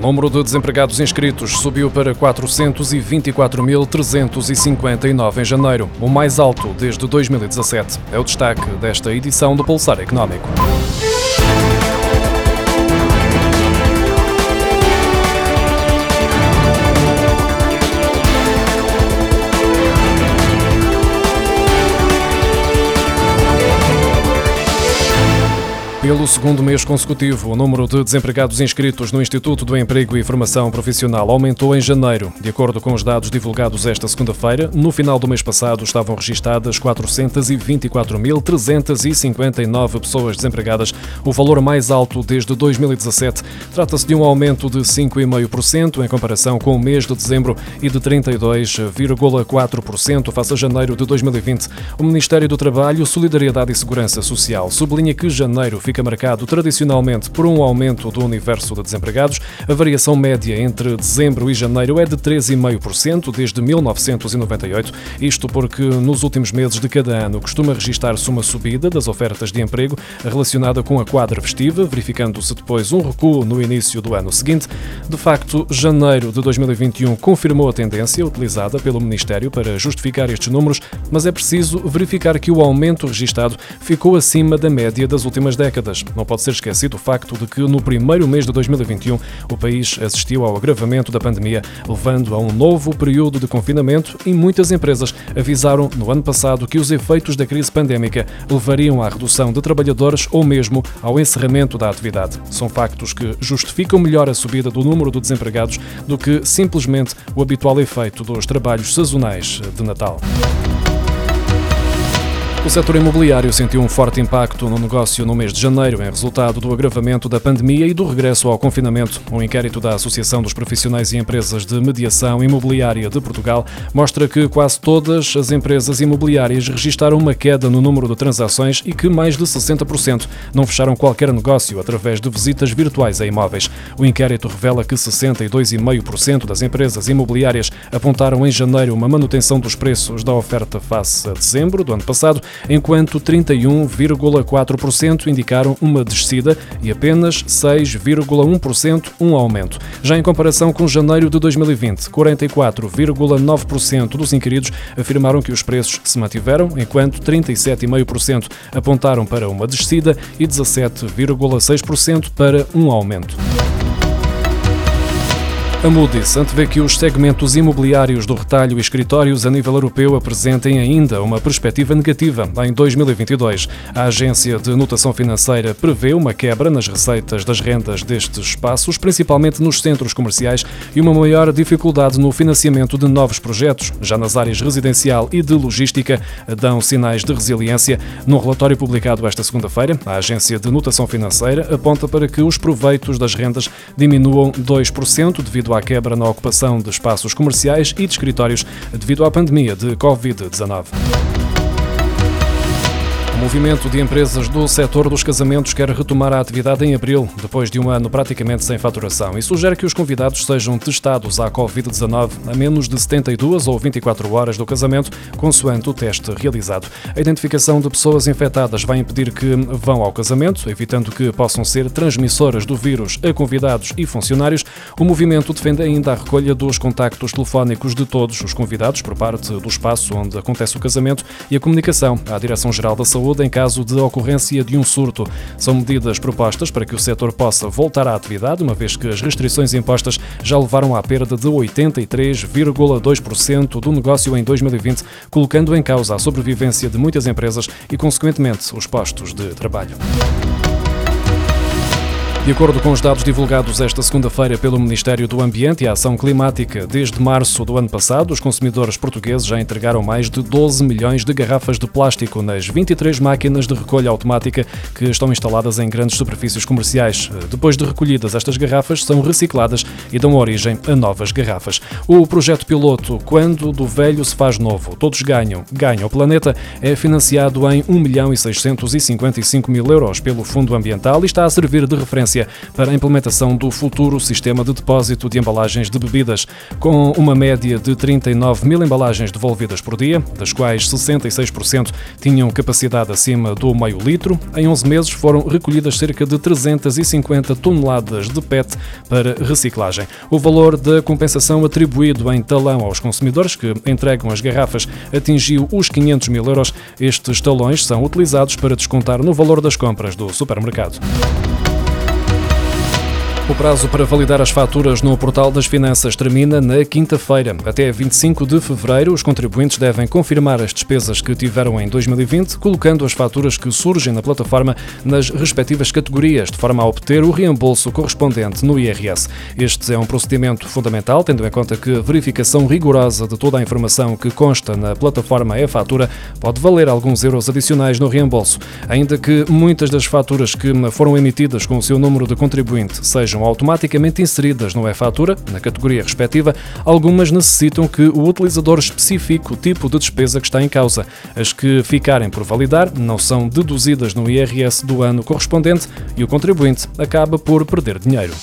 número de desempregados inscritos subiu para 424.359 em janeiro, o mais alto desde 2017. É o destaque desta edição do Pulsar Económico. Pelo segundo mês consecutivo, o número de desempregados inscritos no Instituto do Emprego e Formação Profissional aumentou em janeiro. De acordo com os dados divulgados esta segunda-feira, no final do mês passado estavam registadas 424.359 pessoas desempregadas, o valor mais alto desde 2017. Trata-se de um aumento de 5,5% em comparação com o mês de dezembro e de 32,4% face a janeiro de 2020. O Ministério do Trabalho, Solidariedade e Segurança Social sublinha que janeiro fica marcado tradicionalmente por um aumento do universo de desempregados. A variação média entre dezembro e janeiro é de 3,5% desde 1998, isto porque nos últimos meses de cada ano costuma registrar-se uma subida das ofertas de emprego relacionada com a quadra festiva, verificando-se depois um recuo no início do ano seguinte. De facto, janeiro de 2021 confirmou a tendência utilizada pelo Ministério para justificar estes números, mas é preciso verificar que o aumento registado ficou acima da média das últimas décadas Não pode ser esquecido o facto de que no primeiro mês de 2021 o país assistiu ao agravamento da pandemia, levando a um novo período de confinamento e muitas empresas avisaram no ano passado que os efeitos da crise pandémica levariam à redução de trabalhadores ou mesmo ao encerramento da atividade. São factos que justificam melhor a subida do número de desempregados do que simplesmente o habitual efeito dos trabalhos sazonais de Natal. O setor imobiliário sentiu um forte impacto no negócio no mês de janeiro, em resultado do agravamento da pandemia e do regresso ao confinamento. Um inquérito da Associação dos Profissionais e Empresas de Mediação Imobiliária de Portugal mostra que quase todas as empresas imobiliárias registaram uma queda no número de transações e que mais de 60% não fecharam qualquer negócio através de visitas virtuais a imóveis. O inquérito revela que 62,5% das empresas imobiliárias apontaram em janeiro uma manutenção dos preços da oferta face a dezembro do ano passado enquanto 31,4% indicaram uma descida e apenas 6,1% um aumento. Já em comparação com janeiro de 2020, 44,9% dos inquiridos afirmaram que os preços se mantiveram, enquanto 37,5% apontaram para uma descida e 17,6% para um aumento. A Moody's antevê que os segmentos imobiliários do retalho e escritórios a nível europeu apresentem ainda uma perspectiva negativa em 2022. A agência de notação financeira prevê uma quebra nas receitas das rendas destes espaços, principalmente nos centros comerciais, e uma maior dificuldade no financiamento de novos projetos. Já nas áreas residencial e de logística, dão sinais de resiliência. Num relatório publicado esta segunda-feira, a agência de notação financeira aponta para que os proveitos das rendas diminuam 2% devido à quebra na ocupação de espaços comerciais e de escritórios devido à pandemia de Covid-19 movimento de empresas do setor dos casamentos quer retomar a atividade em abril, depois de um ano praticamente sem faturação, e sugere que os convidados sejam testados à Covid-19 a menos de 72 ou 24 horas do casamento, consoante o teste realizado. A identificação de pessoas infectadas vai impedir que vão ao casamento, evitando que possam ser transmissoras do vírus a convidados e funcionários. O movimento defende ainda a recolha dos contactos telefónicos de todos os convidados por parte do espaço onde acontece o casamento e a comunicação à Direção-Geral da Saúde saúde em caso de ocorrência de um surto. São medidas propostas para que o setor possa voltar à atividade, uma vez que as restrições impostas já levaram à perda de 83,2% do negócio em 2020, colocando em causa a sobrevivência de muitas empresas e, consequentemente, os postos de trabalho. De acordo com os dados divulgados esta segunda-feira pelo Ministério do Ambiente e Ação Climática, desde março do ano passado, os consumidores portugueses já entregaram mais de 12 milhões de garrafas de plástico nas 23 máquinas de recolha automática que estão instaladas em grandes superfícies comerciais. Depois de recolhidas, estas garrafas são recicladas e dão origem a novas garrafas. O projeto piloto Quando do Velho se faz novo, todos ganham, ganha o planeta, é financiado em 1 milhão e 655 mil euros pelo Fundo Ambiental e está a servir de referência para a implementação do futuro sistema de depósito de embalagens de bebidas, com uma média de 39 mil embalagens devolvidas por dia, das quais 66% tinham capacidade acima do meio litro. Em 11 meses foram recolhidas cerca de 350 toneladas de PET para reciclagem. O valor da compensação atribuído em talão aos consumidores que entregam as garrafas atingiu os 500 mil euros. Estes talões são utilizados para descontar no valor das compras do supermercado. O prazo para validar as faturas no Portal das Finanças termina na quinta-feira. Até 25 de fevereiro, os contribuintes devem confirmar as despesas que tiveram em 2020, colocando as faturas que surgem na plataforma nas respectivas categorias, de forma a obter o reembolso correspondente no IRS. Este é um procedimento fundamental, tendo em conta que a verificação rigorosa de toda a informação que consta na plataforma é fatura pode valer alguns euros adicionais no reembolso, ainda que muitas das faturas que foram emitidas com o seu número de contribuinte sejam sejam automaticamente inseridas no e-fatura, na categoria respectiva, algumas necessitam que o utilizador especifique o tipo de despesa que está em causa. As que ficarem por validar não são deduzidas no IRS do ano correspondente e o contribuinte acaba por perder dinheiro.